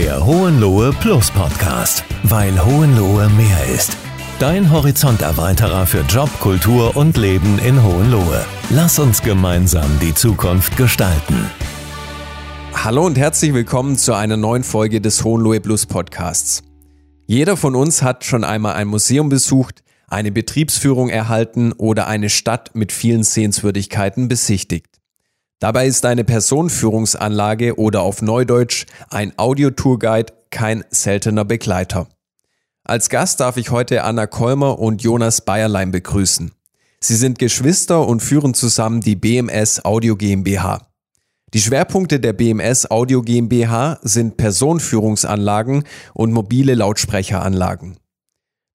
Der Hohenlohe Plus Podcast, weil Hohenlohe mehr ist. Dein Horizonterweiterer für Job, Kultur und Leben in Hohenlohe. Lass uns gemeinsam die Zukunft gestalten. Hallo und herzlich willkommen zu einer neuen Folge des Hohenlohe Plus Podcasts. Jeder von uns hat schon einmal ein Museum besucht, eine Betriebsführung erhalten oder eine Stadt mit vielen Sehenswürdigkeiten besichtigt. Dabei ist eine Personenführungsanlage oder auf Neudeutsch ein Audiotourguide kein seltener Begleiter. Als Gast darf ich heute Anna Kolmer und Jonas Bayerlein begrüßen. Sie sind Geschwister und führen zusammen die BMS Audio GmbH. Die Schwerpunkte der BMS Audio GmbH sind Personenführungsanlagen und mobile Lautsprecheranlagen.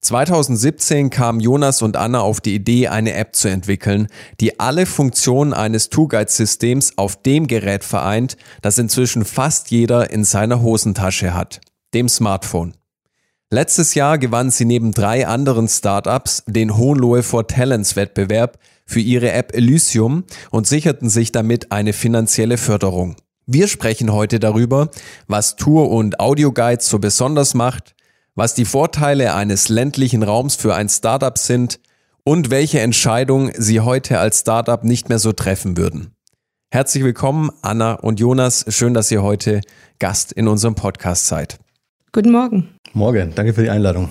2017 kamen Jonas und Anna auf die Idee, eine App zu entwickeln, die alle Funktionen eines Tourguide-Systems auf dem Gerät vereint, das inzwischen fast jeder in seiner Hosentasche hat, dem Smartphone. Letztes Jahr gewann sie neben drei anderen Startups den Hohenlohe for Talents Wettbewerb für ihre App Elysium und sicherten sich damit eine finanzielle Förderung. Wir sprechen heute darüber, was Tour- und Audioguides so besonders macht, was die Vorteile eines ländlichen Raums für ein Startup sind und welche Entscheidung Sie heute als Startup nicht mehr so treffen würden. Herzlich willkommen, Anna und Jonas. Schön, dass ihr heute Gast in unserem Podcast seid. Guten Morgen. Morgen, danke für die Einladung.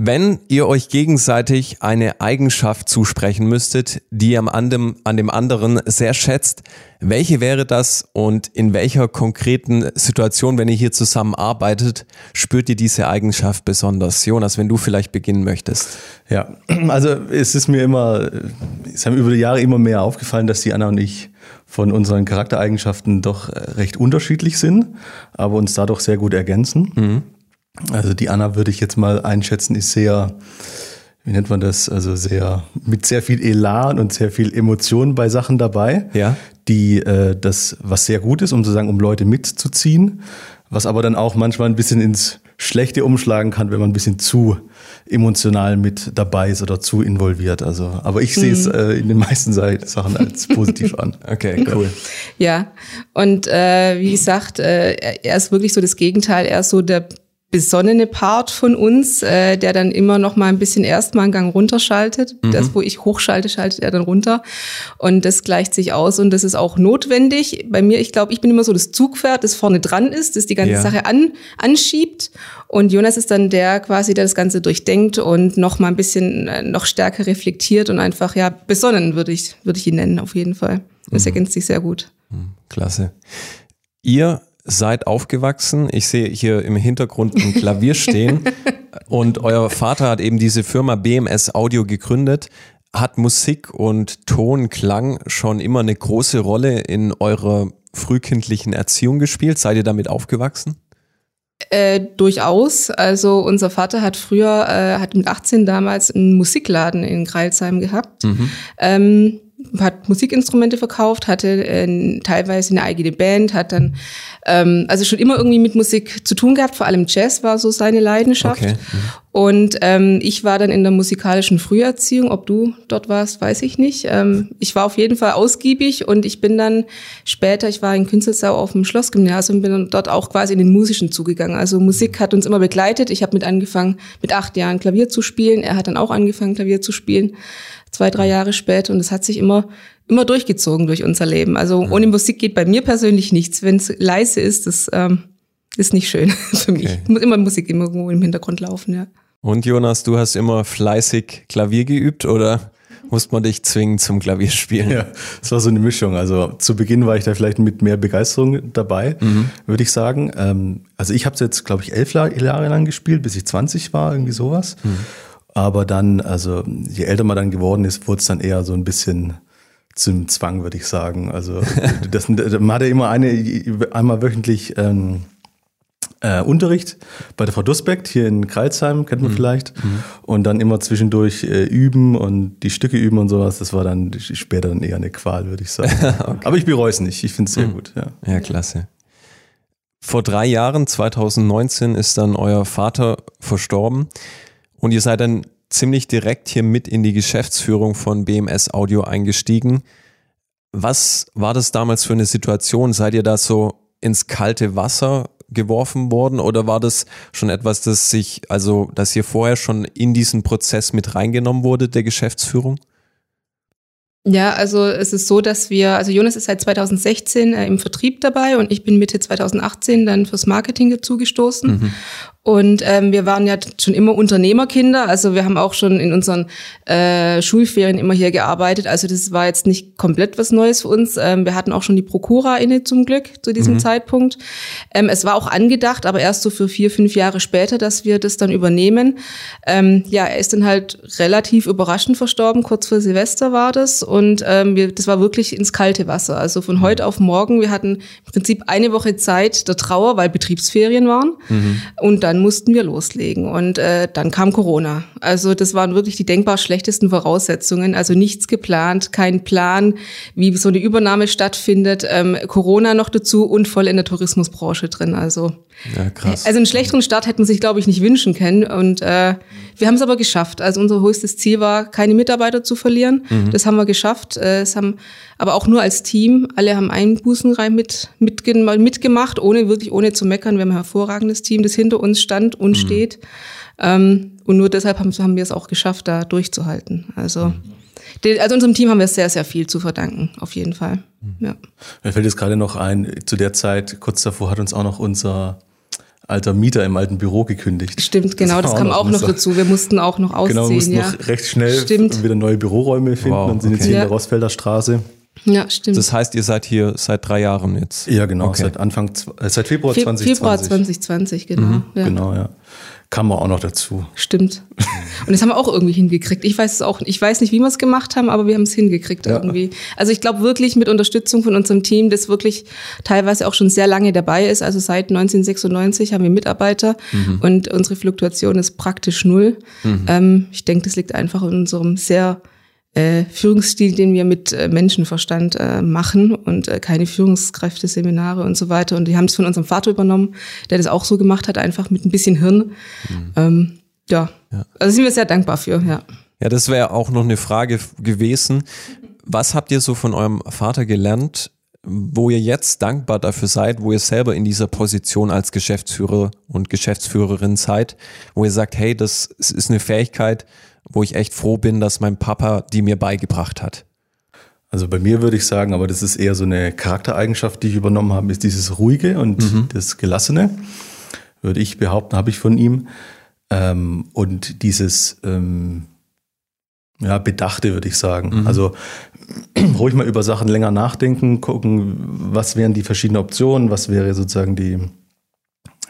Wenn ihr euch gegenseitig eine Eigenschaft zusprechen müsstet, die ihr an dem, an dem anderen sehr schätzt, welche wäre das und in welcher konkreten Situation, wenn ihr hier zusammenarbeitet, spürt ihr diese Eigenschaft besonders? Jonas, wenn du vielleicht beginnen möchtest. Ja, also es ist mir immer, es haben über die Jahre immer mehr aufgefallen, dass die Anna und ich von unseren Charaktereigenschaften doch recht unterschiedlich sind, aber uns dadurch sehr gut ergänzen. Mhm. Also die Anna würde ich jetzt mal einschätzen, ist sehr, wie nennt man das, also sehr mit sehr viel Elan und sehr viel Emotion bei Sachen dabei, ja. die äh, das, was sehr gut ist, um sozusagen, um Leute mitzuziehen, was aber dann auch manchmal ein bisschen ins Schlechte umschlagen kann, wenn man ein bisschen zu emotional mit dabei ist oder zu involviert. Also, aber ich sehe es mhm. äh, in den meisten Sachen als positiv an. Okay, cool. Ja, und äh, wie gesagt, äh, er ist wirklich so das Gegenteil. Er ist so der besonnene Part von uns, äh, der dann immer noch mal ein bisschen erstmal einen Gang runterschaltet. Mhm. Das, wo ich hochschalte, schaltet er dann runter. Und das gleicht sich aus und das ist auch notwendig. Bei mir, ich glaube, ich bin immer so das Zugpferd, das vorne dran ist, das die ganze ja. Sache an, anschiebt. Und Jonas ist dann der quasi, der das Ganze durchdenkt und noch mal ein bisschen äh, noch stärker reflektiert und einfach, ja, besonnen würde ich, würde ich ihn nennen, auf jeden Fall. Das mhm. ergänzt sich sehr gut. Mhm. Klasse. Ihr seid aufgewachsen. Ich sehe hier im Hintergrund ein Klavier stehen. und euer Vater hat eben diese Firma BMS Audio gegründet. Hat Musik und Ton, Klang schon immer eine große Rolle in eurer frühkindlichen Erziehung gespielt? Seid ihr damit aufgewachsen? Äh, durchaus. Also unser Vater hat früher, äh, hat mit 18 damals einen Musikladen in Kreilsheim gehabt. Mhm. Ähm, hat Musikinstrumente verkauft, hatte äh, teilweise eine eigene Band, hat dann ähm, also schon immer irgendwie mit Musik zu tun gehabt. Vor allem Jazz war so seine Leidenschaft. Okay. Mhm. Und ähm, ich war dann in der musikalischen Früherziehung. Ob du dort warst, weiß ich nicht. Ähm, ich war auf jeden Fall ausgiebig und ich bin dann später, ich war in Künzelsau auf dem Schlossgymnasium, bin dann dort auch quasi in den musischen zugegangen. Also Musik hat uns immer begleitet. Ich habe mit angefangen, mit acht Jahren Klavier zu spielen. Er hat dann auch angefangen, Klavier zu spielen zwei, drei Jahre später. Und es hat sich immer, immer durchgezogen durch unser Leben. Also ohne Musik geht bei mir persönlich nichts. Wenn es leise ist, das ähm, ist nicht schön für mich. Okay. Muss immer Musik irgendwo im Hintergrund laufen, ja. Und Jonas, du hast immer fleißig Klavier geübt oder musste man dich zwingen zum Klavierspielen? Ja, es war so eine Mischung. Also zu Beginn war ich da vielleicht mit mehr Begeisterung dabei, mhm. würde ich sagen. Ähm, also ich habe es jetzt, glaube ich, elf Jahre lang gespielt, bis ich 20 war, irgendwie sowas. Mhm. Aber dann, also je älter man dann geworden ist, wurde es dann eher so ein bisschen zum Zwang, würde ich sagen. Also das, man hatte immer eine, einmal wöchentlich ähm, äh, Unterricht bei der Frau Dusbeck hier in Kreilsheim, kennt man mhm. vielleicht. Mhm. Und dann immer zwischendurch äh, üben und die Stücke üben und sowas. Das war dann später dann eher eine Qual, würde ich sagen. okay. Aber ich bereue es nicht. Ich finde es sehr mhm. gut. Ja. ja, klasse. Vor drei Jahren, 2019, ist dann euer Vater verstorben. Und ihr seid dann ziemlich direkt hier mit in die Geschäftsführung von BMS Audio eingestiegen. Was war das damals für eine Situation? Seid ihr da so ins kalte Wasser geworfen worden oder war das schon etwas, das sich, also dass ihr vorher schon in diesen Prozess mit reingenommen wurde, der Geschäftsführung? Ja, also es ist so, dass wir, also Jonas ist seit 2016 äh, im Vertrieb dabei und ich bin Mitte 2018 dann fürs Marketing dazugestoßen. Mhm. Und ähm, wir waren ja schon immer Unternehmerkinder. Also wir haben auch schon in unseren äh, Schulferien immer hier gearbeitet. Also das war jetzt nicht komplett was Neues für uns. Ähm, wir hatten auch schon die Prokura inne zum Glück zu diesem mhm. Zeitpunkt. Ähm, es war auch angedacht, aber erst so für vier, fünf Jahre später, dass wir das dann übernehmen. Ähm, ja, er ist dann halt relativ überraschend verstorben. Kurz vor Silvester war das. Und ähm, wir, das war wirklich ins kalte Wasser. Also von mhm. heute auf morgen. Wir hatten im Prinzip eine Woche Zeit der Trauer, weil Betriebsferien waren. Mhm. Und dann dann mussten wir loslegen. Und äh, dann kam Corona. Also das waren wirklich die denkbar schlechtesten Voraussetzungen. Also nichts geplant, kein Plan, wie so eine Übernahme stattfindet. Ähm, Corona noch dazu und voll in der Tourismusbranche drin. Also, ja, krass. also einen schlechteren Start hätten wir sich, glaube ich, nicht wünschen können. Und äh, wir haben es aber geschafft. Also unser höchstes Ziel war, keine Mitarbeiter zu verlieren. Mhm. Das haben wir geschafft. Äh, es haben aber auch nur als Team. Alle haben Einbußen rein mit, mit, mitgemacht, ohne wirklich ohne zu meckern. Wir haben ein hervorragendes Team, das hinter uns stand und mhm. steht. Ähm, und nur deshalb haben, haben wir es auch geschafft, da durchzuhalten. Also, also unserem Team haben wir sehr, sehr viel zu verdanken, auf jeden Fall. Mhm. Ja. Mir fällt jetzt gerade noch ein, zu der Zeit, kurz davor hat uns auch noch unser alter Mieter im alten Büro gekündigt. Stimmt, genau, das, das kam auch noch, noch dazu. Wir mussten auch noch ausziehen. Genau, wir mussten ja. noch recht schnell Stimmt. wieder neue Büroräume finden wow, und sind okay. jetzt hier ja. in der Rossfelder Straße. Ja, stimmt. Das heißt, ihr seid hier seit drei Jahren jetzt? Ja, genau, okay. seit Anfang, äh, seit Februar Fe 2020. Februar 2020, genau. Mhm. Ja. Genau, ja. Kam auch noch dazu. Stimmt. Und das haben wir auch irgendwie hingekriegt. Ich weiß es auch, ich weiß nicht, wie wir es gemacht haben, aber wir haben es hingekriegt ja. irgendwie. Also ich glaube wirklich mit Unterstützung von unserem Team, das wirklich teilweise auch schon sehr lange dabei ist. Also seit 1996 haben wir Mitarbeiter mhm. und unsere Fluktuation ist praktisch null. Mhm. Ähm, ich denke, das liegt einfach in unserem sehr äh, Führungsstil, den wir mit äh, Menschenverstand äh, machen und äh, keine Führungskräfte-Seminare und so weiter. Und die haben es von unserem Vater übernommen, der das auch so gemacht hat, einfach mit ein bisschen Hirn. Mhm. Ähm, ja. ja, also sind wir sehr dankbar für, ja. Ja, das wäre auch noch eine Frage gewesen. Was habt ihr so von eurem Vater gelernt, wo ihr jetzt dankbar dafür seid, wo ihr selber in dieser Position als Geschäftsführer und Geschäftsführerin seid, wo ihr sagt, hey, das ist eine Fähigkeit, wo ich echt froh bin, dass mein Papa die mir beigebracht hat? Also bei mir würde ich sagen, aber das ist eher so eine Charaktereigenschaft, die ich übernommen habe, ist dieses Ruhige und mhm. das Gelassene, würde ich behaupten, habe ich von ihm. Ähm, und dieses ähm, ja, Bedachte, würde ich sagen. Mhm. Also ruhig mal über Sachen länger nachdenken, gucken, was wären die verschiedenen Optionen, was wäre sozusagen die,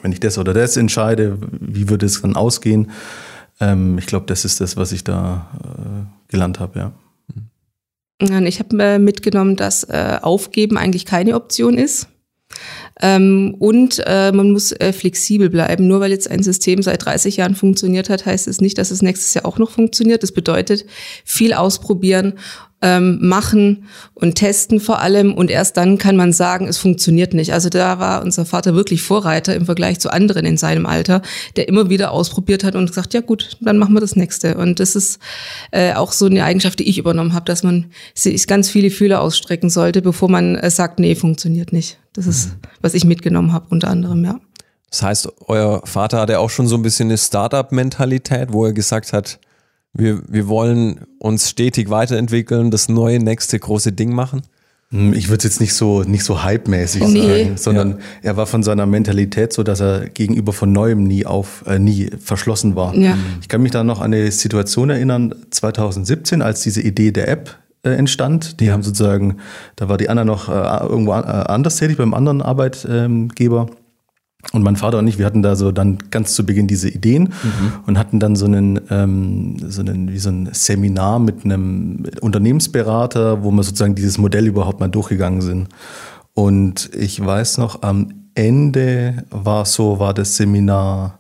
wenn ich das oder das entscheide, wie würde es dann ausgehen? Ähm, ich glaube, das ist das, was ich da äh, gelernt habe, ja. Ich habe äh, mitgenommen, dass äh, Aufgeben eigentlich keine Option ist. Ähm, und äh, man muss äh, flexibel bleiben. Nur weil jetzt ein System seit 30 Jahren funktioniert hat, heißt es nicht, dass es nächstes Jahr auch noch funktioniert. Das bedeutet viel ausprobieren ähm, machen und testen vor allem und erst dann kann man sagen, es funktioniert nicht. Also da war unser Vater wirklich Vorreiter im Vergleich zu anderen in seinem Alter, der immer wieder ausprobiert hat und gesagt, ja gut, dann machen wir das nächste. Und das ist äh, auch so eine Eigenschaft, die ich übernommen habe, dass man sich ganz viele Fühler ausstrecken sollte, bevor man äh, sagt, nee, funktioniert nicht. Das ist, was ich mitgenommen habe, unter anderem, ja. Das heißt, euer Vater hatte auch schon so ein bisschen eine Startup-Mentalität, wo er gesagt hat, wir, wir wollen uns stetig weiterentwickeln, das neue, nächste große Ding machen? Hm, ich würde es jetzt nicht so, nicht so hype-mäßig nee. sagen, sondern ja. er war von seiner Mentalität so, dass er gegenüber von Neuem nie auf, äh, nie verschlossen war. Ja. Ich kann mich da noch an eine Situation erinnern, 2017, als diese Idee der App äh, entstand. Die ja. haben sozusagen, da war die Anna noch äh, irgendwo äh, anders tätig beim anderen Arbeitgeber. Und mein Vater und ich, wir hatten da so dann ganz zu Beginn diese Ideen mhm. und hatten dann so einen, ähm, so einen, wie so ein Seminar mit einem Unternehmensberater, wo wir sozusagen dieses Modell überhaupt mal durchgegangen sind. Und ich weiß noch, am Ende war so, war das Seminar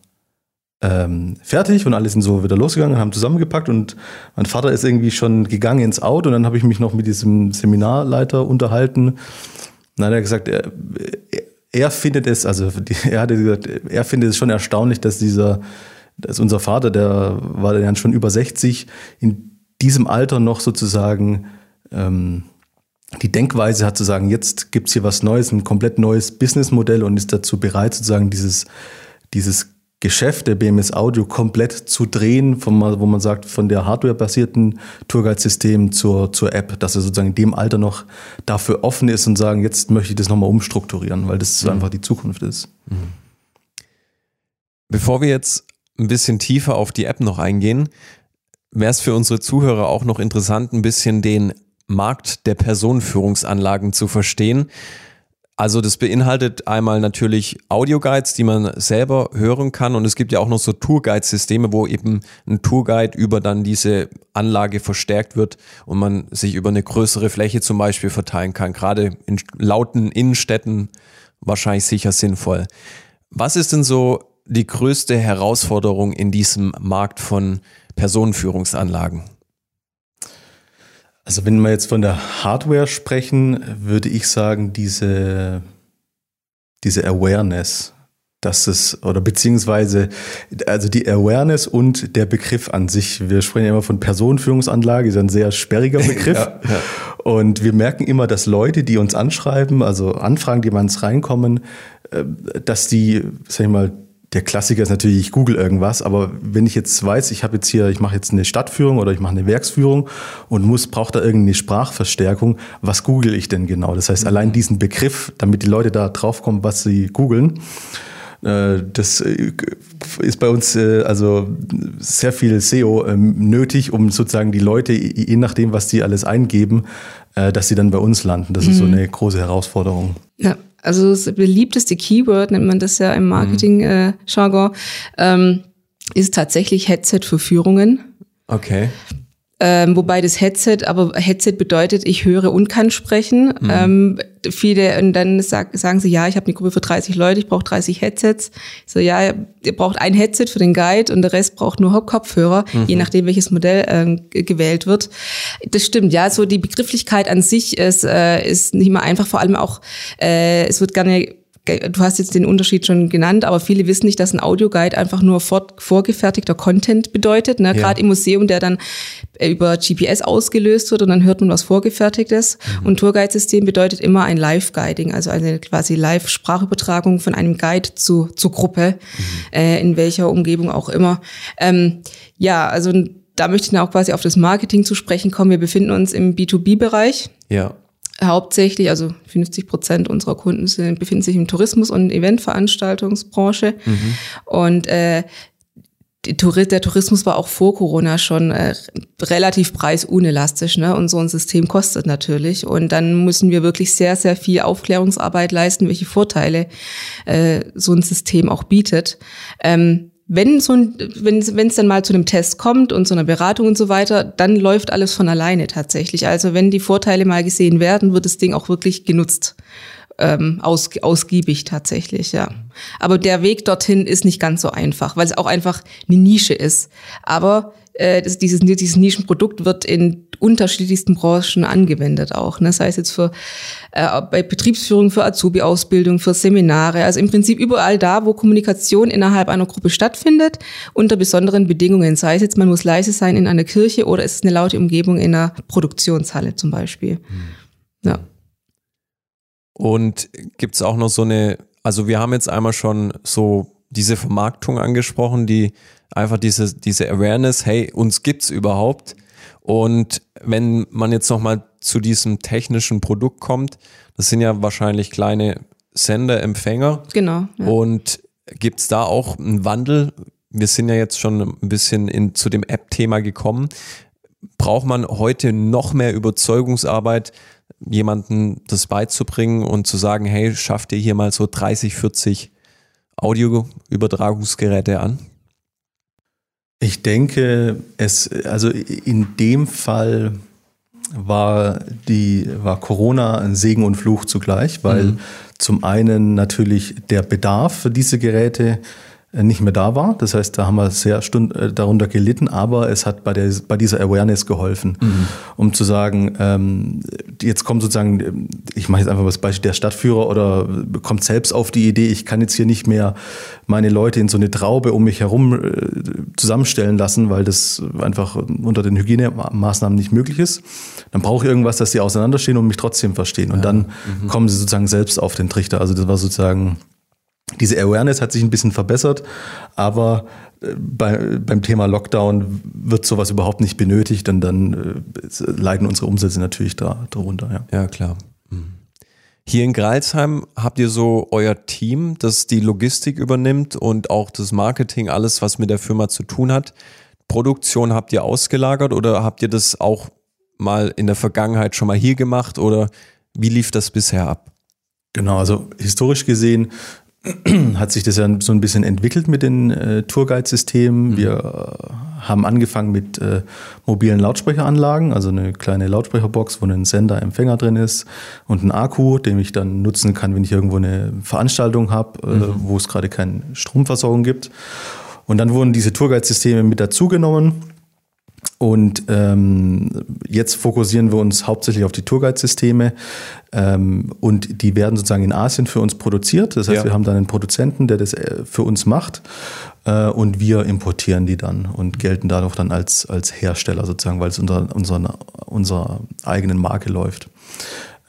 ähm, fertig und alle sind so wieder losgegangen und haben zusammengepackt und mein Vater ist irgendwie schon gegangen ins Auto und dann habe ich mich noch mit diesem Seminarleiter unterhalten. Dann hat er gesagt, er, er findet es, also er hatte gesagt, er findet es schon erstaunlich, dass dieser, dass unser Vater, der war dann schon über 60, in diesem Alter noch sozusagen ähm, die Denkweise hat zu sagen, jetzt gibt's hier was Neues, ein komplett neues Businessmodell und ist dazu bereit, sozusagen dieses, dieses Geschäft der BMS Audio komplett zu drehen, von, wo man sagt, von der hardwarebasierten Tourguide-System zur, zur App, dass er sozusagen in dem Alter noch dafür offen ist und sagen, jetzt möchte ich das nochmal umstrukturieren, weil das mhm. einfach die Zukunft ist. Mhm. Bevor wir jetzt ein bisschen tiefer auf die App noch eingehen, wäre es für unsere Zuhörer auch noch interessant, ein bisschen den Markt der Personenführungsanlagen zu verstehen. Also das beinhaltet einmal natürlich Audioguides, die man selber hören kann und es gibt ja auch noch so Tourguide-Systeme, wo eben ein Tourguide über dann diese Anlage verstärkt wird und man sich über eine größere Fläche zum Beispiel verteilen kann. Gerade in lauten Innenstädten wahrscheinlich sicher sinnvoll. Was ist denn so die größte Herausforderung in diesem Markt von Personenführungsanlagen? Also wenn wir jetzt von der Hardware sprechen, würde ich sagen, diese, diese Awareness, dass es, oder beziehungsweise, also die Awareness und der Begriff an sich. Wir sprechen ja immer von Personenführungsanlage, ist ein sehr sperriger Begriff. ja, ja. Und wir merken immer, dass Leute, die uns anschreiben, also Anfragen, die bei uns reinkommen, äh, dass die, sag ich mal, der Klassiker ist natürlich, ich google irgendwas, aber wenn ich jetzt weiß, ich habe jetzt hier, ich mache jetzt eine Stadtführung oder ich mache eine Werksführung und muss, braucht da irgendeine Sprachverstärkung, was google ich denn genau? Das heißt, allein diesen Begriff, damit die Leute da draufkommen, was sie googeln, äh, das äh, ist bei uns äh, also sehr viel SEO ähm, nötig, um sozusagen die Leute, je nachdem, was die alles eingeben, dass sie dann bei uns landen. Das ist so mhm. eine große Herausforderung. Ja, also das beliebteste Keyword, nennt man das ja im Marketing-Jargon, äh, ähm, ist tatsächlich Headset für Führungen. Okay. Ähm, wobei das Headset, aber Headset bedeutet, ich höre und kann sprechen. Mhm. Ähm, viele, und dann sag, sagen sie, ja, ich habe eine Gruppe für 30 Leute, ich brauche 30 Headsets. So, ja, ihr braucht ein Headset für den Guide und der Rest braucht nur Kopfhörer, mhm. je nachdem, welches Modell äh, gewählt wird. Das stimmt, ja, so die Begrifflichkeit an sich ist, äh, ist nicht mal einfach, vor allem auch, äh, es wird gerne du hast jetzt den Unterschied schon genannt, aber viele wissen nicht, dass ein Audioguide einfach nur vor, vorgefertigter Content bedeutet. Ne? Ja. Gerade im Museum, der dann äh, über GPS ausgelöst wird und dann hört man was Vorgefertigtes. Mhm. Und Tourguide-System bedeutet immer ein Live-Guiding, also eine quasi Live-Sprachübertragung von einem Guide zu, zur Gruppe, mhm. äh, in welcher Umgebung auch immer. Ähm, ja, also da möchte ich dann auch quasi auf das Marketing zu sprechen kommen. Wir befinden uns im B2B-Bereich. Ja hauptsächlich, also 50 Prozent unserer Kunden sind, befinden sich im Tourismus- und Eventveranstaltungsbranche. Mhm. Und äh, der Tourismus war auch vor Corona schon äh, relativ preisunelastisch, ne? Und so ein System kostet natürlich. Und dann müssen wir wirklich sehr, sehr viel Aufklärungsarbeit leisten, welche Vorteile äh, so ein System auch bietet. Ähm, wenn so ein, wenn es dann mal zu einem Test kommt und zu einer Beratung und so weiter, dann läuft alles von alleine tatsächlich. Also wenn die Vorteile mal gesehen werden, wird das Ding auch wirklich genutzt. Ähm, aus, ausgiebig tatsächlich, ja. Aber der Weg dorthin ist nicht ganz so einfach, weil es auch einfach eine Nische ist. Aber äh, das, dieses, dieses Nischenprodukt wird in unterschiedlichsten Branchen angewendet auch. Ne? Das heißt jetzt für äh, bei Betriebsführung, für Azubi-Ausbildung, für Seminare, also im Prinzip überall da, wo Kommunikation innerhalb einer Gruppe stattfindet, unter besonderen Bedingungen. Sei es jetzt, man muss leise sein in einer Kirche oder ist es eine laute Umgebung in einer Produktionshalle zum Beispiel. Hm. Ja. Und gibt es auch noch so eine, also wir haben jetzt einmal schon so diese Vermarktung angesprochen, die einfach diese, diese Awareness, hey, uns gibt's überhaupt. Und wenn man jetzt nochmal zu diesem technischen Produkt kommt, das sind ja wahrscheinlich kleine Sender, Empfänger. Genau. Ja. Und gibt's da auch einen Wandel? Wir sind ja jetzt schon ein bisschen in, zu dem App-Thema gekommen. Braucht man heute noch mehr Überzeugungsarbeit, jemanden das beizubringen und zu sagen, hey, schafft ihr hier mal so 30, 40 Audioübertragungsgeräte an? Ich denke, es, also in dem Fall war die, war Corona ein Segen und Fluch zugleich, weil mhm. zum einen natürlich der Bedarf für diese Geräte nicht mehr da war. Das heißt, da haben wir sehr stund, äh, darunter gelitten, aber es hat bei, der, bei dieser Awareness geholfen, mhm. um zu sagen, ähm, jetzt kommt sozusagen, ich mache jetzt einfach mal das Beispiel, der Stadtführer oder kommt selbst auf die Idee, ich kann jetzt hier nicht mehr meine Leute in so eine Traube um mich herum äh, zusammenstellen lassen, weil das einfach unter den Hygienemaßnahmen nicht möglich ist. Dann brauche ich irgendwas, dass sie auseinanderstehen und mich trotzdem verstehen. Und ja. dann mhm. kommen sie sozusagen selbst auf den Trichter. Also das war sozusagen diese Awareness hat sich ein bisschen verbessert, aber äh, bei, beim Thema Lockdown wird sowas überhaupt nicht benötigt und dann äh, leiden unsere Umsätze natürlich da, darunter. Ja, ja klar. Mhm. Hier in Greilsheim habt ihr so euer Team, das die Logistik übernimmt und auch das Marketing, alles, was mit der Firma zu tun hat. Produktion habt ihr ausgelagert oder habt ihr das auch mal in der Vergangenheit schon mal hier gemacht oder wie lief das bisher ab? Genau, also historisch gesehen hat sich das ja so ein bisschen entwickelt mit den äh, Tourguide-Systemen. Mhm. Wir äh, haben angefangen mit äh, mobilen Lautsprecheranlagen, also eine kleine Lautsprecherbox, wo ein Sender, Empfänger drin ist und ein Akku, den ich dann nutzen kann, wenn ich irgendwo eine Veranstaltung habe, äh, mhm. wo es gerade keine Stromversorgung gibt. Und dann wurden diese Tourguide-Systeme mit dazugenommen und ähm, jetzt fokussieren wir uns hauptsächlich auf die Tourguide-Systeme ähm, und die werden sozusagen in Asien für uns produziert. Das heißt, ja. wir haben dann einen Produzenten, der das äh, für uns macht äh, und wir importieren die dann und gelten dadurch dann als, als Hersteller sozusagen, weil es unter unserer, unserer eigenen Marke läuft.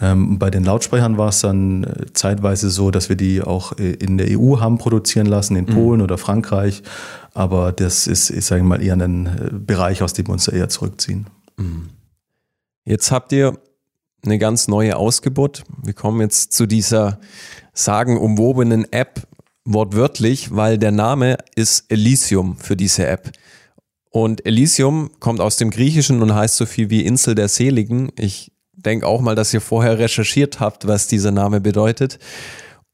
Ähm, bei den Lautsprechern war es dann äh, zeitweise so, dass wir die auch äh, in der EU haben produzieren lassen, in mhm. Polen mhm. oder Frankreich. Aber das ist, ich sage mal, eher ein äh, Bereich, aus dem wir uns eher zurückziehen. Mhm. Jetzt habt ihr eine ganz neue Ausgeburt. Wir kommen jetzt zu dieser sagenumwobenen App wortwörtlich, weil der Name ist Elysium für diese App. Und Elysium kommt aus dem Griechischen und heißt so viel wie Insel der Seligen. Ich denke auch mal, dass ihr vorher recherchiert habt, was dieser Name bedeutet.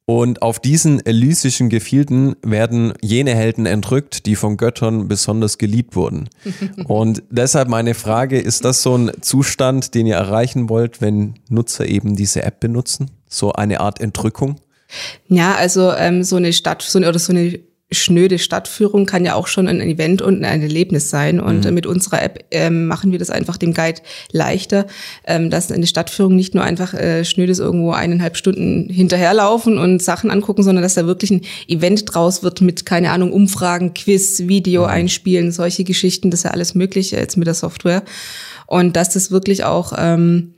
Und auf diesen elysischen Gefilden werden jene Helden entrückt, die von Göttern besonders geliebt wurden. Und deshalb meine Frage, ist das so ein Zustand, den ihr erreichen wollt, wenn Nutzer eben diese App benutzen? So eine Art Entrückung? Ja, also ähm, so eine Stadt so eine, oder so eine schnöde Stadtführung kann ja auch schon ein Event und ein Erlebnis sein. Und mhm. mit unserer App ähm, machen wir das einfach dem Guide leichter, ähm, dass eine Stadtführung nicht nur einfach äh, schnödes irgendwo eineinhalb Stunden hinterherlaufen und Sachen angucken, sondern dass da wirklich ein Event draus wird mit, keine Ahnung, Umfragen, Quiz, Video mhm. einspielen, solche Geschichten. Das ist ja alles möglich jetzt mit der Software. Und dass das wirklich auch ähm,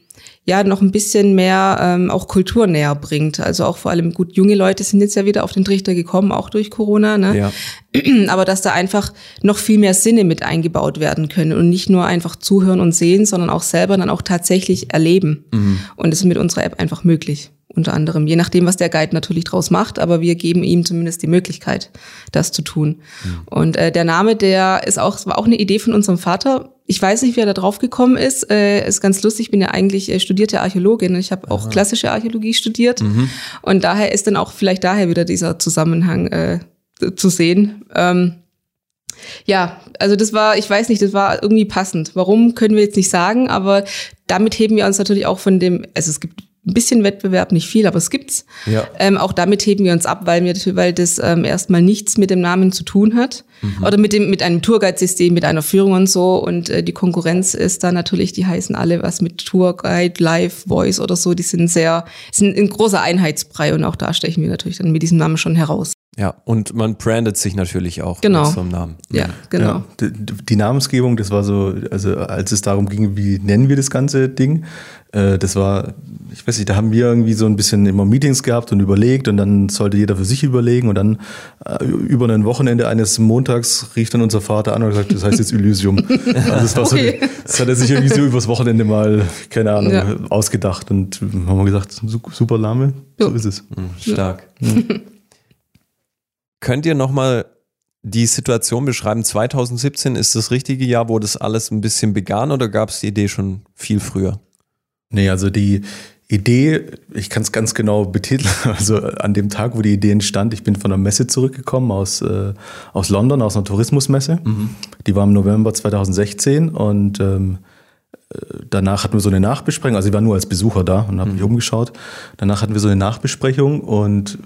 ja noch ein bisschen mehr ähm, auch Kultur näher bringt. Also auch vor allem gut, junge Leute sind jetzt ja wieder auf den Trichter gekommen, auch durch Corona. Ne? Ja. Aber dass da einfach noch viel mehr Sinne mit eingebaut werden können und nicht nur einfach zuhören und sehen, sondern auch selber dann auch tatsächlich erleben. Mhm. Und das ist mit unserer App einfach möglich unter anderem, je nachdem, was der Guide natürlich draus macht, aber wir geben ihm zumindest die Möglichkeit, das zu tun. Mhm. Und äh, der Name, der ist auch, war auch eine Idee von unserem Vater. Ich weiß nicht, wie er da drauf gekommen ist. Äh, ist ganz lustig. Ich bin ja eigentlich äh, studierte Archäologin. Ich habe auch klassische Archäologie studiert. Mhm. Und daher ist dann auch vielleicht daher wieder dieser Zusammenhang äh, zu sehen. Ähm, ja, also das war, ich weiß nicht, das war irgendwie passend. Warum können wir jetzt nicht sagen, aber damit heben wir uns natürlich auch von dem, also es gibt ein bisschen Wettbewerb, nicht viel, aber es gibt's. Ja. Ähm, auch damit heben wir uns ab, weil, wir, weil das ähm, erstmal nichts mit dem Namen zu tun hat. Mhm. Oder mit dem mit einem Tourguide-System, mit einer Führung und so. Und äh, die Konkurrenz ist da natürlich, die heißen alle was mit Tourguide, Live, Voice oder so. Die sind sehr, sind ein großer Einheitsbrei und auch da stechen wir natürlich dann mit diesem Namen schon heraus. Ja, und man brandet sich natürlich auch genau. mit so einem Namen. Ja, genau. Ja, die, die, Namensgebung, das war so, also als es darum ging, wie nennen wir das ganze Ding, äh, das war, ich weiß nicht, da haben wir irgendwie so ein bisschen immer Meetings gehabt und überlegt und dann sollte jeder für sich überlegen und dann äh, über ein Wochenende eines Montags rief dann unser Vater an und gesagt, das heißt jetzt Elysium. also das, war okay. so, das hat er sich irgendwie so übers Wochenende mal, keine Ahnung, ja. ausgedacht und haben wir gesagt, super Name, so ist es. Mhm, stark. Könnt ihr nochmal die Situation beschreiben? 2017 ist das richtige Jahr, wo das alles ein bisschen begann oder gab es die Idee schon viel früher? Nee, also die Idee, ich kann es ganz genau betiteln, also an dem Tag, wo die Idee entstand, ich bin von einer Messe zurückgekommen aus, äh, aus London, aus einer Tourismusmesse. Mhm. Die war im November 2016 und ähm, danach hatten wir so eine Nachbesprechung, also ich war nur als Besucher da und habe mich umgeschaut. Danach hatten wir so eine Nachbesprechung und,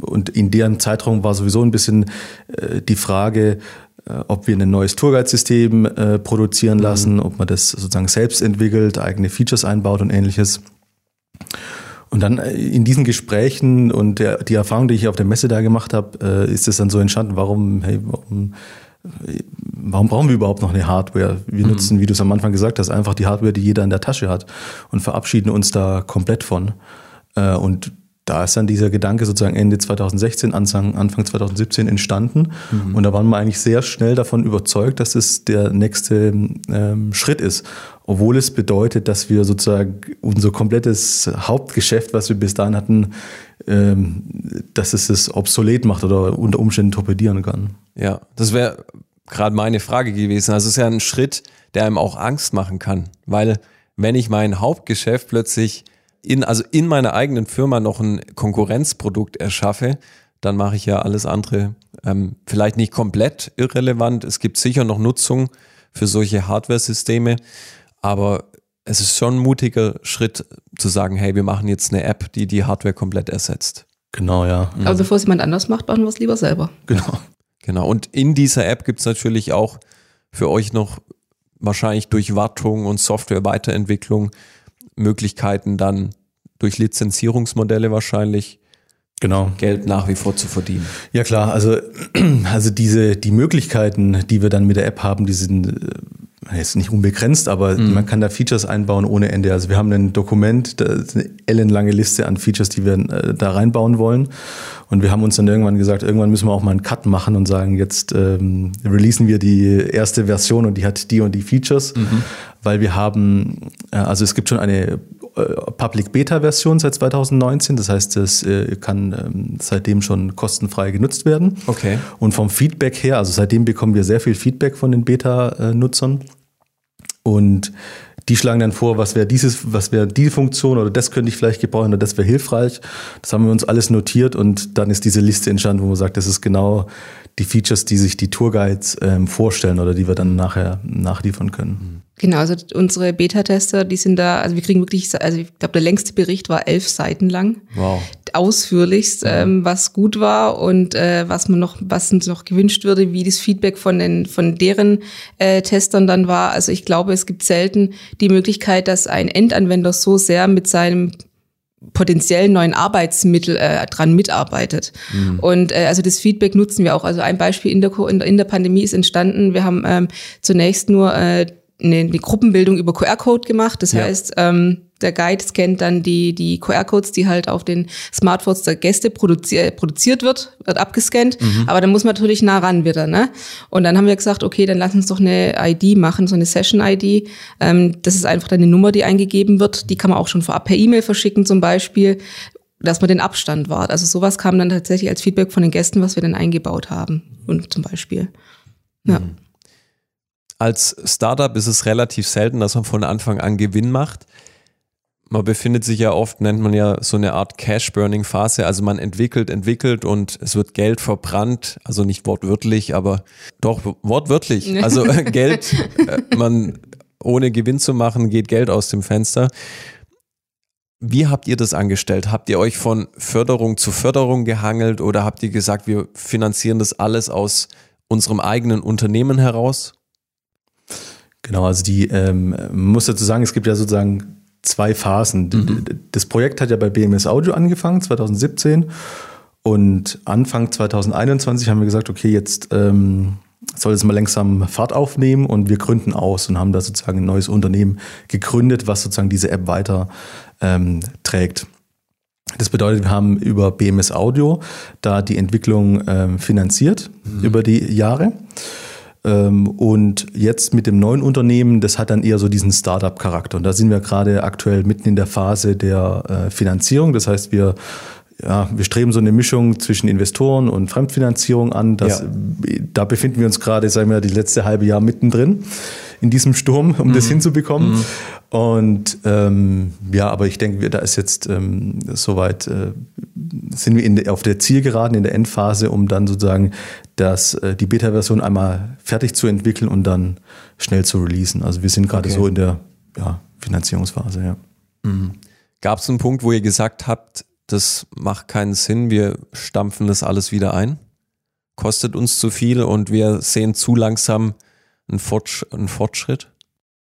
und in deren Zeitraum war sowieso ein bisschen äh, die Frage, äh, ob wir ein neues Tourguide-System äh, produzieren lassen, ob man das sozusagen selbst entwickelt, eigene Features einbaut und ähnliches. Und dann äh, in diesen Gesprächen und der, die Erfahrung, die ich auf der Messe da gemacht habe, äh, ist es dann so entstanden, warum, hey, warum warum brauchen wir überhaupt noch eine Hardware? Wir mhm. nutzen, wie du es am Anfang gesagt hast, einfach die Hardware, die jeder in der Tasche hat und verabschieden uns da komplett von. Äh, und da ist dann dieser Gedanke sozusagen Ende 2016, Anfang, Anfang 2017 entstanden. Mhm. Und da waren wir eigentlich sehr schnell davon überzeugt, dass es der nächste ähm, Schritt ist. Obwohl es bedeutet, dass wir sozusagen unser komplettes Hauptgeschäft, was wir bis dahin hatten, ähm, dass es es obsolet macht oder unter Umständen torpedieren kann. Ja, das wäre gerade meine Frage gewesen. Also es ist ja ein Schritt, der einem auch Angst machen kann, weil wenn ich mein Hauptgeschäft plötzlich in, also in meiner eigenen Firma noch ein Konkurrenzprodukt erschaffe, dann mache ich ja alles andere ähm, vielleicht nicht komplett irrelevant. Es gibt sicher noch Nutzung für solche Hardware-Systeme, aber es ist schon ein mutiger Schritt zu sagen, hey, wir machen jetzt eine App, die die Hardware komplett ersetzt. Genau, ja. Aber bevor es jemand anders macht, bauen wir es lieber selber. Genau. Genau. Und in dieser App gibt es natürlich auch für euch noch wahrscheinlich durch Wartung und Software-Weiterentwicklung Möglichkeiten dann durch Lizenzierungsmodelle wahrscheinlich genau. Geld nach wie vor zu verdienen. Ja klar, also, also diese, die Möglichkeiten, die wir dann mit der App haben, die sind äh, jetzt nicht unbegrenzt, aber mhm. man kann da Features einbauen ohne Ende. Also wir haben ein Dokument, da ist eine ellenlange Liste an Features, die wir äh, da reinbauen wollen. Und wir haben uns dann irgendwann gesagt, irgendwann müssen wir auch mal einen Cut machen und sagen, jetzt ähm, releasen wir die erste Version und die hat die und die Features, mhm. weil wir haben, äh, also es gibt schon eine Public Beta Version seit 2019, das heißt, es äh, kann ähm, seitdem schon kostenfrei genutzt werden. Okay. Und vom Feedback her, also seitdem bekommen wir sehr viel Feedback von den Beta-Nutzern. Und die schlagen dann vor, was wäre dieses, was wäre die Funktion oder das könnte ich vielleicht gebrauchen oder das wäre hilfreich. Das haben wir uns alles notiert und dann ist diese Liste entstanden, wo man sagt, das ist genau die Features, die sich die Tourguides ähm, vorstellen oder die wir dann nachher nachliefern können. Genau, also unsere Beta-Tester, die sind da, also wir kriegen wirklich, also ich glaube, der längste Bericht war elf Seiten lang. Wow. Ausführlichst, ähm, was gut war und äh, was man noch, was uns noch gewünscht würde, wie das Feedback von den, von deren äh, Testern dann war. Also ich glaube, es gibt selten die Möglichkeit, dass ein Endanwender so sehr mit seinem potenziellen neuen Arbeitsmittel äh, dran mitarbeitet. Mhm. Und äh, also das Feedback nutzen wir auch. Also ein Beispiel in der, in der Pandemie ist entstanden. Wir haben ähm, zunächst nur äh, eine, eine Gruppenbildung über QR-Code gemacht. Das ja. heißt, ähm, der Guide scannt dann die, die QR-Codes, die halt auf den Smartphones der Gäste produziert, produziert wird, wird abgescannt. Mhm. Aber dann muss man natürlich nah ran wieder. Ne? Und dann haben wir gesagt, okay, dann lass uns doch eine ID machen, so eine Session-ID. Ähm, das ist einfach dann eine Nummer, die eingegeben wird. Die kann man auch schon vorab per E-Mail verschicken zum Beispiel dass man den Abstand wahrt. Also sowas kam dann tatsächlich als Feedback von den Gästen, was wir dann eingebaut haben. Und zum Beispiel. Ja. Mhm als Startup ist es relativ selten, dass man von Anfang an Gewinn macht. Man befindet sich ja oft, nennt man ja so eine Art Cash-Burning-Phase. Also man entwickelt, entwickelt und es wird Geld verbrannt. Also nicht wortwörtlich, aber doch wortwörtlich. Also Geld, äh, man ohne Gewinn zu machen, geht Geld aus dem Fenster. Wie habt ihr das angestellt? Habt ihr euch von Förderung zu Förderung gehangelt oder habt ihr gesagt, wir finanzieren das alles aus unserem eigenen Unternehmen heraus? Genau, also die, ähm, man muss dazu sagen, es gibt ja sozusagen zwei Phasen. Mhm. Das Projekt hat ja bei BMS Audio angefangen, 2017. Und Anfang 2021 haben wir gesagt, okay, jetzt ähm, soll es mal langsam Fahrt aufnehmen und wir gründen aus und haben da sozusagen ein neues Unternehmen gegründet, was sozusagen diese App weiter ähm, trägt. Das bedeutet, wir haben über BMS Audio da die Entwicklung ähm, finanziert mhm. über die Jahre. Ähm, und jetzt mit dem neuen Unternehmen, das hat dann eher so diesen Startup-Charakter. Und da sind wir gerade aktuell mitten in der Phase der äh, Finanzierung. Das heißt, wir ja, wir streben so eine Mischung zwischen Investoren und Fremdfinanzierung an. Das, ja. Da befinden wir uns gerade, sagen wir, die letzte halbe Jahr mittendrin in diesem Sturm, um mhm. das hinzubekommen. Mhm. Und ähm, ja, aber ich denke, da ist jetzt ähm, soweit, äh, sind wir in, auf der Zielgeraden, in der Endphase, um dann sozusagen das, äh, die Beta-Version einmal fertig zu entwickeln und dann schnell zu releasen. Also wir sind gerade okay. so in der ja, Finanzierungsphase, ja. Mhm. Gab es einen Punkt, wo ihr gesagt habt, das macht keinen Sinn, wir stampfen das alles wieder ein? Kostet uns zu viel und wir sehen zu langsam einen, Fortsch einen Fortschritt?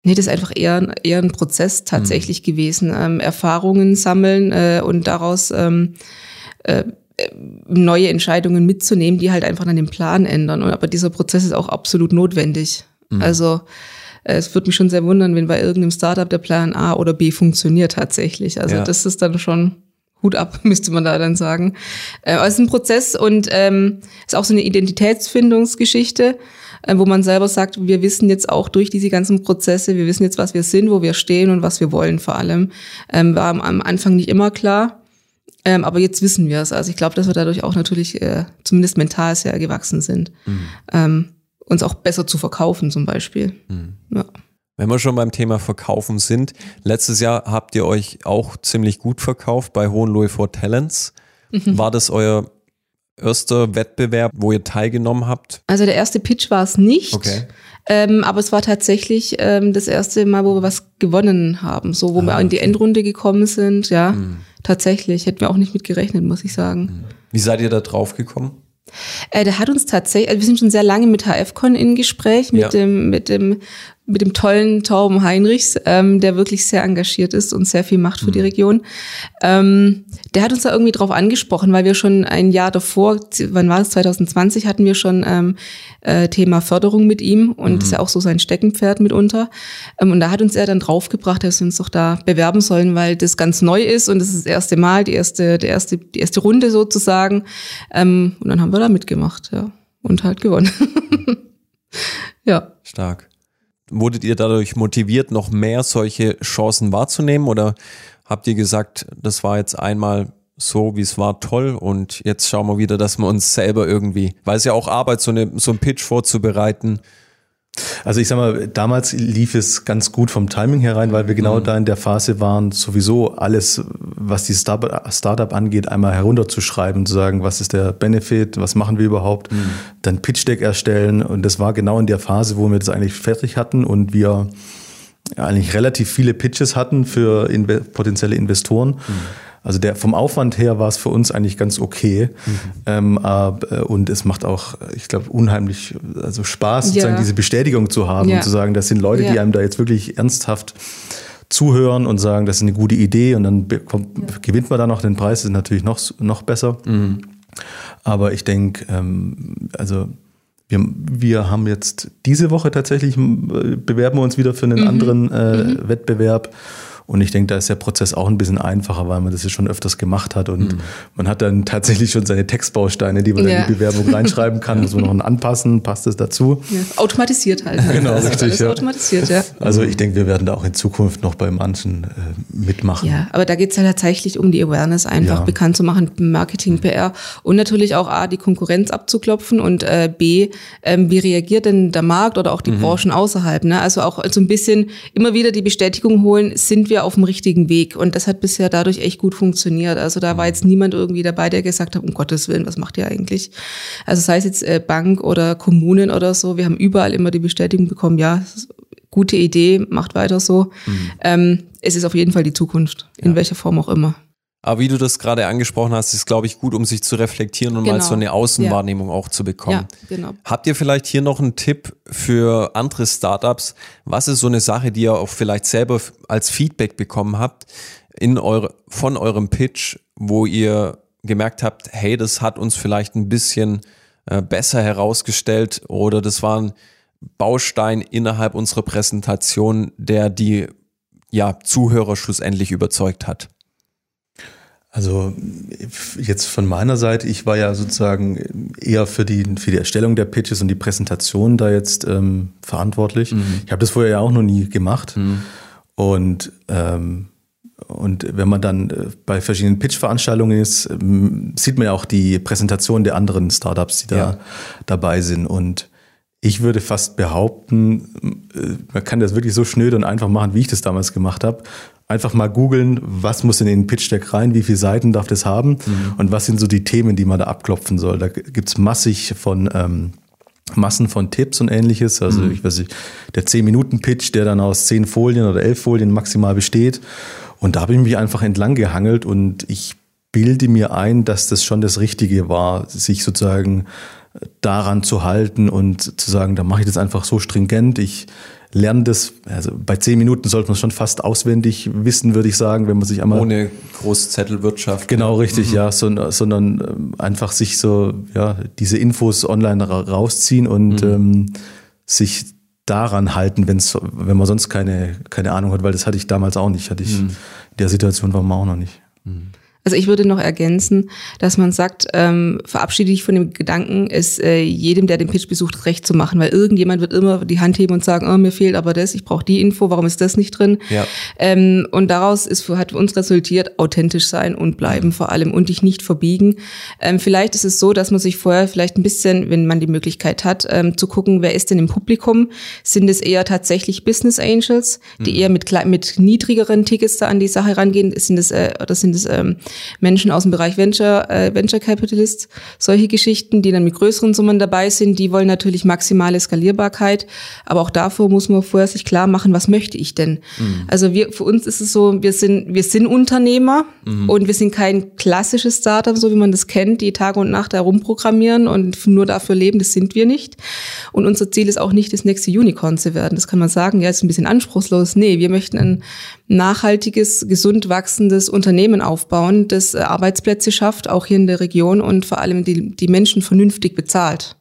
Nee, das ist einfach eher, eher ein Prozess tatsächlich mhm. gewesen. Ähm, Erfahrungen sammeln äh, und daraus ähm, äh, neue Entscheidungen mitzunehmen, die halt einfach an den Plan ändern. Und, aber dieser Prozess ist auch absolut notwendig. Mhm. Also äh, es würde mich schon sehr wundern, wenn bei irgendeinem Startup der Plan A oder B funktioniert tatsächlich. Also ja. das ist dann schon Hut ab, müsste man da dann sagen. Äh, aber es ist ein Prozess und ähm, ist auch so eine Identitätsfindungsgeschichte, wo man selber sagt, wir wissen jetzt auch durch diese ganzen Prozesse, wir wissen jetzt, was wir sind, wo wir stehen und was wir wollen vor allem. Ähm, war am Anfang nicht immer klar. Ähm, aber jetzt wissen wir es. Also ich glaube, dass wir dadurch auch natürlich äh, zumindest mental sehr gewachsen sind. Mhm. Ähm, uns auch besser zu verkaufen zum Beispiel. Mhm. Ja. Wenn wir schon beim Thema Verkaufen sind, letztes Jahr habt ihr euch auch ziemlich gut verkauft bei Hohenlohe for Talents. Mhm. War das euer erster Wettbewerb, wo ihr teilgenommen habt? Also der erste Pitch war es nicht. Okay. Ähm, aber es war tatsächlich ähm, das erste Mal, wo wir was gewonnen haben, so wo ah, wir in die Endrunde gekommen sind, ja. Mhm. Tatsächlich, hätten wir auch nicht mit gerechnet, muss ich sagen. Mhm. Wie seid ihr da drauf gekommen? Äh, der hat uns tatsächlich, also wir sind schon sehr lange mit HFCon in Gespräch, mit ja. dem, mit dem mit dem tollen Torben Heinrichs, ähm, der wirklich sehr engagiert ist und sehr viel macht für mhm. die Region. Ähm, der hat uns da irgendwie drauf angesprochen, weil wir schon ein Jahr davor, wann war das, 2020, hatten wir schon ähm, äh, Thema Förderung mit ihm und mhm. das ist ja auch so sein Steckenpferd mitunter. Ähm, und da hat uns er dann draufgebracht, dass wir uns doch da bewerben sollen, weil das ganz neu ist und das ist das erste Mal, die erste, die erste, die erste Runde sozusagen. Ähm, und dann haben wir da mitgemacht, ja. Und halt gewonnen. ja. Stark. Wurdet ihr dadurch motiviert, noch mehr solche Chancen wahrzunehmen? Oder habt ihr gesagt, das war jetzt einmal so, wie es war, toll und jetzt schauen wir wieder, dass wir uns selber irgendwie, weil es ja auch Arbeit, so, eine, so ein Pitch vorzubereiten, also ich sag mal, damals lief es ganz gut vom Timing herein, weil wir genau mhm. da in der Phase waren, sowieso alles, was die Startup angeht, einmal herunterzuschreiben, zu sagen, was ist der Benefit, was machen wir überhaupt, mhm. dann Pitch Deck erstellen und das war genau in der Phase, wo wir das eigentlich fertig hatten und wir eigentlich relativ viele Pitches hatten für inve potenzielle Investoren. Mhm. Also der vom Aufwand her war es für uns eigentlich ganz okay. Mhm. Ähm, äh, und es macht auch, ich glaube, unheimlich also Spaß, sozusagen ja. diese Bestätigung zu haben ja. und zu sagen, das sind Leute, ja. die einem da jetzt wirklich ernsthaft zuhören und sagen, das ist eine gute Idee und dann bekommt, gewinnt man da noch den Preis, das ist natürlich noch, noch besser. Mhm. Aber ich denke, ähm, also wir, wir haben jetzt diese Woche tatsächlich, äh, bewerben wir uns wieder für einen mhm. anderen äh, mhm. Wettbewerb. Und ich denke, da ist der Prozess auch ein bisschen einfacher, weil man das ja schon öfters gemacht hat und mhm. man hat dann tatsächlich schon seine Textbausteine, die man ja. in die Bewerbung reinschreiben kann, muss man noch anpassen, passt es dazu. Ja. Automatisiert halt. genau, richtig. Ja. Automatisiert, ja. Also ich denke, wir werden da auch in Zukunft noch bei manchen äh, mitmachen. Ja, aber da geht es ja tatsächlich um die Awareness einfach bekannt zu machen, Marketing, PR und natürlich auch A, die Konkurrenz abzuklopfen und äh, B, ähm, wie reagiert denn der Markt oder auch die mhm. Branchen außerhalb. Ne? Also auch so ein bisschen immer wieder die Bestätigung holen, sind wir wir auf dem richtigen Weg. Und das hat bisher dadurch echt gut funktioniert. Also da war jetzt niemand irgendwie dabei, der gesagt hat, um Gottes Willen, was macht ihr eigentlich? Also sei es jetzt äh, Bank oder Kommunen oder so, wir haben überall immer die Bestätigung bekommen, ja, gute Idee, macht weiter so. Mhm. Ähm, es ist auf jeden Fall die Zukunft, in ja. welcher Form auch immer. Aber wie du das gerade angesprochen hast, ist, glaube ich, gut, um sich zu reflektieren und genau. mal so eine Außenwahrnehmung ja. auch zu bekommen. Ja, genau. Habt ihr vielleicht hier noch einen Tipp für andere Startups? Was ist so eine Sache, die ihr auch vielleicht selber als Feedback bekommen habt in eure, von eurem Pitch, wo ihr gemerkt habt, hey, das hat uns vielleicht ein bisschen äh, besser herausgestellt oder das war ein Baustein innerhalb unserer Präsentation, der die ja, Zuhörer schlussendlich überzeugt hat? Also jetzt von meiner Seite, ich war ja sozusagen eher für die, für die Erstellung der Pitches und die Präsentation da jetzt ähm, verantwortlich. Mhm. Ich habe das vorher ja auch noch nie gemacht. Mhm. Und, ähm, und wenn man dann äh, bei verschiedenen Pitch-Veranstaltungen ist, ähm, sieht man ja auch die Präsentation der anderen Startups, die da ja. dabei sind. Und ich würde fast behaupten, äh, man kann das wirklich so schnöd und einfach machen, wie ich das damals gemacht habe einfach mal googeln, was muss in den Pitch Deck rein, wie viele Seiten darf das haben mhm. und was sind so die Themen, die man da abklopfen soll. Da gibt's massig von, ähm, Massen von Tipps und ähnliches. Also mhm. ich weiß nicht, der 10-Minuten-Pitch, der dann aus 10 Folien oder 11 Folien maximal besteht. Und da habe ich mich einfach entlang gehangelt und ich bilde mir ein, dass das schon das Richtige war, sich sozusagen daran zu halten und zu sagen, da mache ich das einfach so stringent. Ich lerne das, also bei zehn Minuten sollte man es schon fast auswendig wissen, würde ich sagen, wenn man sich einmal. Ohne Großzettelwirtschaft. Genau, richtig, mhm. ja, sondern, sondern ähm, einfach sich so, ja, diese Infos online rausziehen und mhm. ähm, sich daran halten, wenn's, wenn man sonst keine, keine Ahnung hat, weil das hatte ich damals auch nicht. Hatte ich, mhm. In der Situation war man auch noch nicht. Also ich würde noch ergänzen, dass man sagt, ähm, verabschiede dich von dem Gedanken, es äh, jedem, der den Pitch besucht, recht zu machen, weil irgendjemand wird immer die Hand heben und sagen, oh, mir fehlt aber das, ich brauche die Info, warum ist das nicht drin? Ja. Ähm, und daraus ist hat für uns resultiert, authentisch sein und bleiben vor allem und dich nicht verbiegen. Ähm, vielleicht ist es so, dass man sich vorher vielleicht ein bisschen, wenn man die Möglichkeit hat, ähm, zu gucken, wer ist denn im Publikum? Sind es eher tatsächlich Business Angels, die mhm. eher mit, mit niedrigeren Tickets da an die Sache rangehen? Sind es, äh, oder sind es ähm, Menschen aus dem Bereich Venture, äh, Venture Capitalist, solche Geschichten, die dann mit größeren Summen dabei sind, die wollen natürlich maximale Skalierbarkeit. Aber auch davor muss man vorher sich klar machen, was möchte ich denn? Mhm. Also wir, für uns ist es so, wir sind, wir sind Unternehmer mhm. und wir sind kein klassisches Startup, so wie man das kennt, die Tag und Nacht herumprogrammieren und nur dafür leben, das sind wir nicht. Und unser Ziel ist auch nicht, das nächste Unicorn zu werden. Das kann man sagen, ja, ist ein bisschen anspruchslos. Nee, wir möchten ein nachhaltiges, gesund wachsendes Unternehmen aufbauen, das äh, Arbeitsplätze schafft, auch hier in der Region und vor allem die, die Menschen vernünftig bezahlt.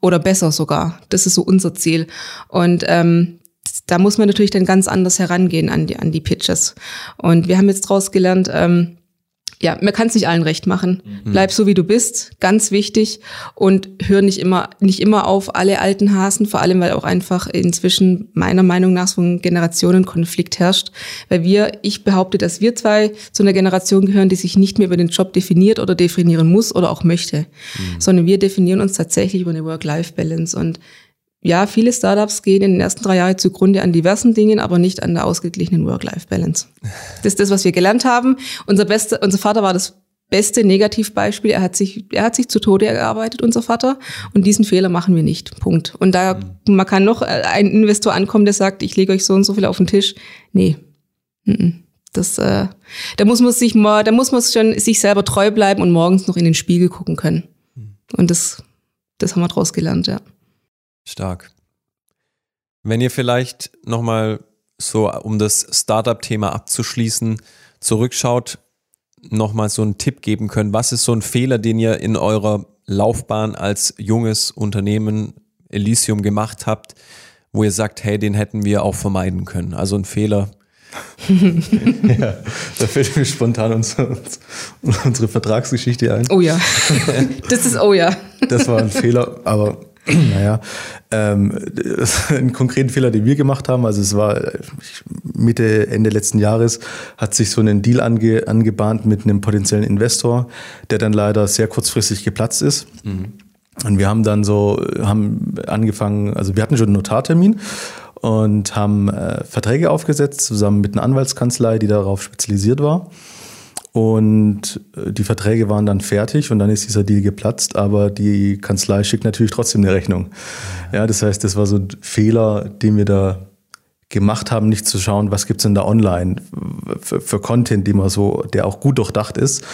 Oder besser sogar. Das ist so unser Ziel. Und ähm, da muss man natürlich dann ganz anders herangehen an die, an die Pitches. Und wir haben jetzt daraus gelernt, ähm, ja, man kann es nicht allen recht machen. Mhm. Bleib so wie du bist, ganz wichtig und hör nicht immer nicht immer auf alle alten Hasen, vor allem weil auch einfach inzwischen meiner Meinung nach so ein Generationenkonflikt herrscht, weil wir ich behaupte, dass wir zwei zu einer Generation gehören, die sich nicht mehr über den Job definiert oder definieren muss oder auch möchte, mhm. sondern wir definieren uns tatsächlich über eine Work-Life-Balance und ja, viele Startups gehen in den ersten drei Jahren zugrunde an diversen Dingen, aber nicht an der ausgeglichenen Work-Life-Balance. Das ist das, was wir gelernt haben. Unser, beste, unser Vater war das beste Negativbeispiel. Er hat sich, er hat sich zu Tode erarbeitet, unser Vater. Und diesen Fehler machen wir nicht. Punkt. Und da, man kann noch äh, ein Investor ankommen, der sagt, ich lege euch so und so viel auf den Tisch. Nee. Das, äh, da muss man sich mal, da muss man schon sich selber treu bleiben und morgens noch in den Spiegel gucken können. Und das, das haben wir draus gelernt, ja. Stark. Wenn ihr vielleicht nochmal so, um das Startup-Thema abzuschließen, zurückschaut, nochmal so einen Tipp geben könnt. Was ist so ein Fehler, den ihr in eurer Laufbahn als junges Unternehmen Elysium gemacht habt, wo ihr sagt, hey, den hätten wir auch vermeiden können? Also ein Fehler. ja, da fällt mir spontan unsere, unsere Vertragsgeschichte ein. Oh ja, das ist oh ja. Das war ein Fehler, aber naja, ähm, einen konkreten Fehler, den wir gemacht haben, also es war Mitte, Ende letzten Jahres, hat sich so ein Deal ange, angebahnt mit einem potenziellen Investor, der dann leider sehr kurzfristig geplatzt ist. Mhm. Und wir haben dann so, haben angefangen, also wir hatten schon einen Notartermin und haben äh, Verträge aufgesetzt, zusammen mit einer Anwaltskanzlei, die darauf spezialisiert war. Und äh, die Verträge waren dann fertig und dann ist dieser Deal geplatzt, aber die Kanzlei schickt natürlich trotzdem eine Rechnung. Ja, das heißt, das war so ein Fehler, den wir da gemacht haben, nicht zu schauen, was gibt's denn da online für, für Content, den man so, der auch gut durchdacht ist.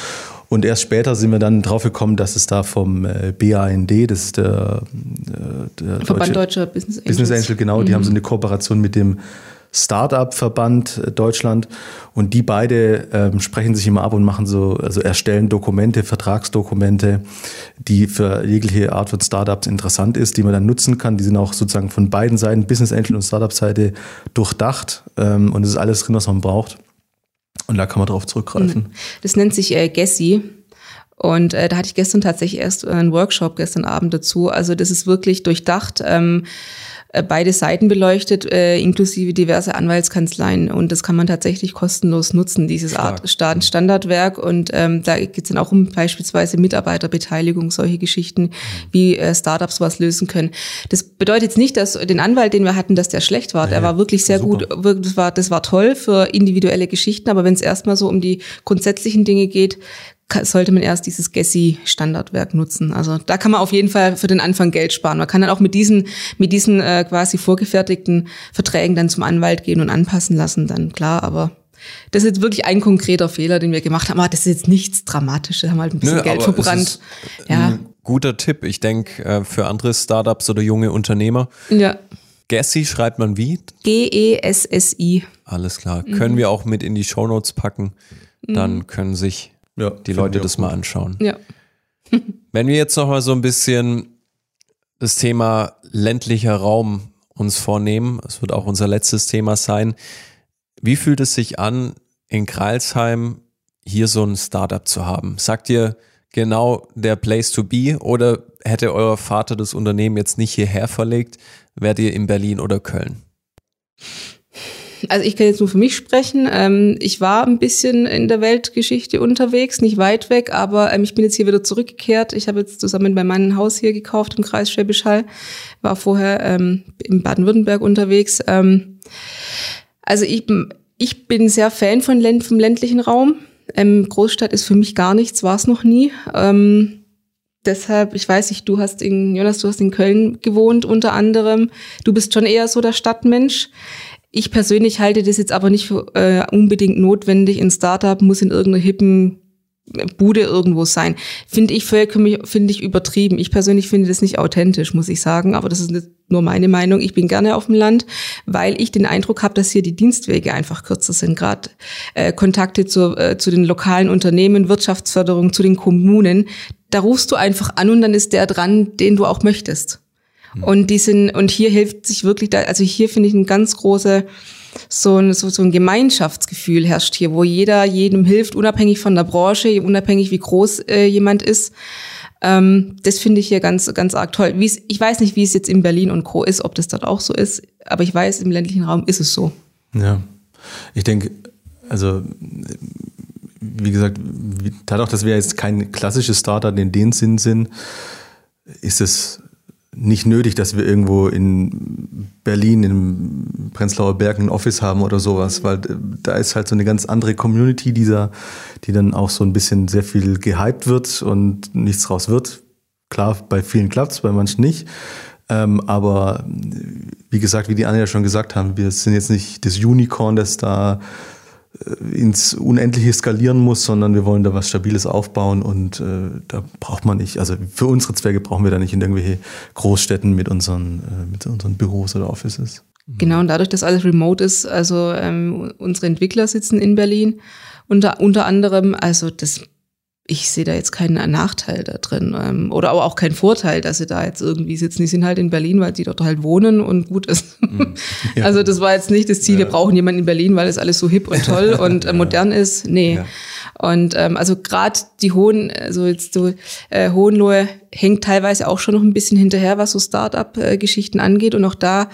Und erst später sind wir dann drauf gekommen, dass es da vom äh, BAND, das ist der, äh, der Verband Deutscher Business Angels. Business Angel, genau, die mhm. haben so eine Kooperation mit dem Startup-Verband äh, Deutschland und die beide ähm, sprechen sich immer ab und machen so, also erstellen Dokumente, Vertragsdokumente, die für jegliche Art von Startups interessant ist, die man dann nutzen kann. Die sind auch sozusagen von beiden Seiten, Business Angel und Startup-Seite, durchdacht ähm, und es ist alles drin, was man braucht. Und da kann man darauf zurückgreifen. Mhm. Das nennt sich äh, Gessi. Und äh, da hatte ich gestern tatsächlich erst einen Workshop gestern Abend dazu. Also das ist wirklich durchdacht. Ähm, äh, beide Seiten beleuchtet, äh, inklusive diverse Anwaltskanzleien. Und das kann man tatsächlich kostenlos nutzen, dieses Art Standardwerk. Und ähm, da geht es dann auch um beispielsweise Mitarbeiterbeteiligung, solche Geschichten, wie äh, Startups was lösen können. Das bedeutet jetzt nicht, dass den Anwalt, den wir hatten, dass der schlecht war. Der war wirklich sehr super. gut. Das war, das war toll für individuelle Geschichten. Aber wenn es erstmal so um die grundsätzlichen Dinge geht, sollte man erst dieses Gessi-Standardwerk nutzen. Also da kann man auf jeden Fall für den Anfang Geld sparen. Man kann dann auch mit diesen, mit diesen äh, quasi vorgefertigten Verträgen dann zum Anwalt gehen und anpassen lassen, dann klar, aber das ist jetzt wirklich ein konkreter Fehler, den wir gemacht haben. Aber das ist jetzt nichts Dramatisches, haben halt ein bisschen Nö, Geld verbrannt. ja. guter Tipp. Ich denke, äh, für andere Startups oder junge Unternehmer. Ja. Gessi schreibt man wie? G-E-S-S-I. Alles klar. Mhm. Können wir auch mit in die Shownotes packen. Dann mhm. können sich ja, die Leute das gut. mal anschauen. Ja. Wenn wir jetzt noch mal so ein bisschen das Thema ländlicher Raum uns vornehmen, es wird auch unser letztes Thema sein. Wie fühlt es sich an, in Kreilsheim hier so ein Startup zu haben? Sagt ihr genau der Place to be oder hätte euer Vater das Unternehmen jetzt nicht hierher verlegt, wärt ihr in Berlin oder Köln? Also ich kann jetzt nur für mich sprechen. Ähm, ich war ein bisschen in der Weltgeschichte unterwegs, nicht weit weg, aber ähm, ich bin jetzt hier wieder zurückgekehrt. Ich habe jetzt zusammen mit meinem Haus hier gekauft im Kreis Schwäbisch Hall, war vorher ähm, in Baden-Württemberg unterwegs. Ähm, also ich, ich bin sehr Fan von Länd vom ländlichen Raum. Ähm, Großstadt ist für mich gar nichts, war es noch nie. Ähm, deshalb, ich weiß nicht, du hast in, Jonas, du hast in Köln gewohnt unter anderem. Du bist schon eher so der Stadtmensch. Ich persönlich halte das jetzt aber nicht für äh, unbedingt notwendig. Ein Startup muss in irgendeiner hippen Bude irgendwo sein. Finde ich finde ich übertrieben. Ich persönlich finde das nicht authentisch, muss ich sagen. Aber das ist nur meine Meinung. Ich bin gerne auf dem Land, weil ich den Eindruck habe, dass hier die Dienstwege einfach kürzer sind. Gerade äh, Kontakte zu, äh, zu den lokalen Unternehmen, Wirtschaftsförderung, zu den Kommunen. Da rufst du einfach an und dann ist der dran, den du auch möchtest. Mhm. Und die sind, und hier hilft sich wirklich da, also hier finde ich ein ganz große so ein, so, so ein Gemeinschaftsgefühl herrscht hier, wo jeder jedem hilft, unabhängig von der Branche, unabhängig wie groß äh, jemand ist. Ähm, das finde ich hier ganz, ganz arg toll. Wie's, ich weiß nicht, wie es jetzt in Berlin und Co. ist, ob das dort auch so ist, aber ich weiß, im ländlichen Raum ist es so. Ja, ich denke, also wie gesagt, dadurch, dass wir jetzt kein klassisches Startup in dem Sinn sind, ist es nicht nötig, dass wir irgendwo in Berlin, im Prenzlauer Berg ein Office haben oder sowas, weil da ist halt so eine ganz andere Community, dieser, die dann auch so ein bisschen sehr viel gehypt wird und nichts draus wird. Klar, bei vielen klappt es, bei manchen nicht. Ähm, aber wie gesagt, wie die anderen ja schon gesagt haben, wir sind jetzt nicht das Unicorn, das da äh, ins Unendliche skalieren muss, sondern wir wollen da was Stabiles aufbauen und äh, da braucht man nicht, also für unsere Zwecke brauchen wir da nicht in irgendwelche Großstädten mit unseren, äh, mit unseren Büros oder Offices. Genau, und dadurch, dass alles remote ist, also ähm, unsere Entwickler sitzen in Berlin unter, unter anderem, also das ich sehe da jetzt keinen Nachteil da drin ähm, oder aber auch keinen Vorteil, dass sie da jetzt irgendwie sitzen. Die sind halt in Berlin, weil die dort halt wohnen und gut ist. Mhm. Ja. Also das war jetzt nicht das Ziel, wir brauchen jemanden in Berlin, weil es alles so hip und toll und äh, modern ist. Nee. Ja. Und ähm, also gerade die Hohen, also jetzt so äh, Hohenlohe hängt teilweise auch schon noch ein bisschen hinterher, was so Start-up-Geschichten angeht. Und auch da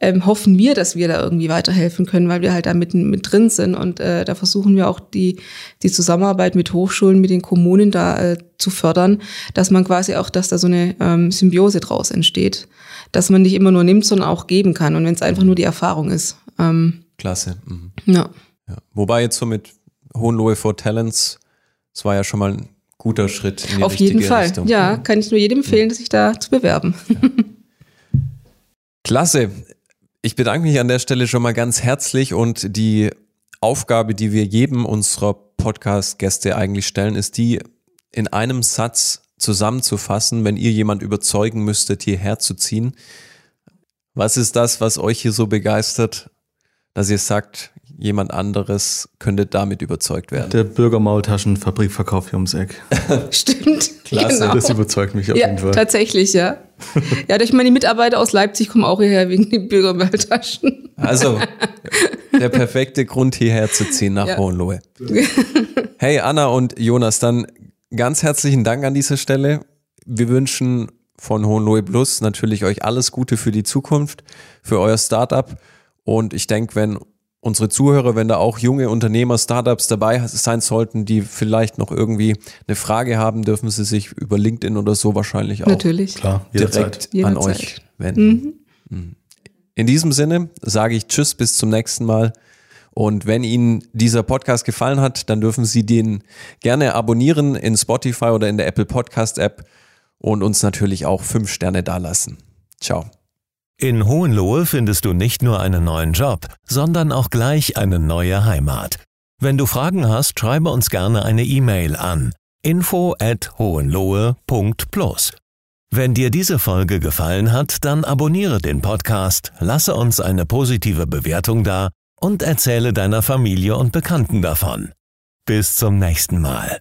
ähm, hoffen wir, dass wir da irgendwie weiterhelfen können, weil wir halt da mitten mit drin sind. Und äh, da versuchen wir auch die, die Zusammenarbeit mit Hochschulen, mit den Kommunen da äh, zu fördern, dass man quasi auch, dass da so eine ähm, Symbiose draus entsteht. Dass man nicht immer nur nimmt, sondern auch geben kann. Und wenn es einfach nur die Erfahrung ist. Ähm, Klasse. Mhm. Ja. ja. Wobei jetzt so mit Hohenlohe for Talents, das war ja schon mal ein guter Schritt in die Auf jeden Fall. Richtung. Ja, kann ich nur jedem empfehlen, sich da zu bewerben. Ja. Klasse. Ich bedanke mich an der Stelle schon mal ganz herzlich und die Aufgabe, die wir jedem unserer Podcast-Gäste eigentlich stellen, ist die, in einem Satz zusammenzufassen, wenn ihr jemand überzeugen müsstet, hierher zu ziehen. Was ist das, was euch hier so begeistert, dass ihr sagt, jemand anderes könnte damit überzeugt werden. Der Bürgermaultaschenfabrikverkauf hier ums Eck. Stimmt. Klasse, genau. das überzeugt mich auf ja, jeden Fall. Tatsächlich, ja. ja, durch meine Mitarbeiter aus Leipzig kommen auch hierher wegen den Bürgermaultaschen. Also, der perfekte Grund hierher zu ziehen nach ja. Hohenlohe. Hey Anna und Jonas, dann ganz herzlichen Dank an dieser Stelle. Wir wünschen von Hohenlohe Plus natürlich euch alles Gute für die Zukunft, für euer Startup. Und ich denke, wenn unsere Zuhörer, wenn da auch junge Unternehmer, Startups dabei sein sollten, die vielleicht noch irgendwie eine Frage haben, dürfen sie sich über LinkedIn oder so wahrscheinlich auch Natürlich. Klar, direkt jederzeit. an euch wenden. Mhm. mhm. In diesem Sinne sage ich Tschüss, bis zum nächsten Mal Und wenn Ihnen dieser Podcast gefallen hat, dann dürfen Sie den gerne abonnieren in Spotify oder in der Apple Podcast App und uns natürlich auch fünf Sterne dalassen. Ciao. In Hohenlohe findest du nicht nur einen neuen Job, sondern auch gleich eine neue Heimat. Wenn du Fragen hast, schreibe uns gerne eine E-Mail an info at hohenlohe.plus. Wenn dir diese Folge gefallen hat, dann abonniere den Podcast, lasse uns eine positive Bewertung da und erzähle deiner Familie und Bekannten davon. Bis zum nächsten Mal.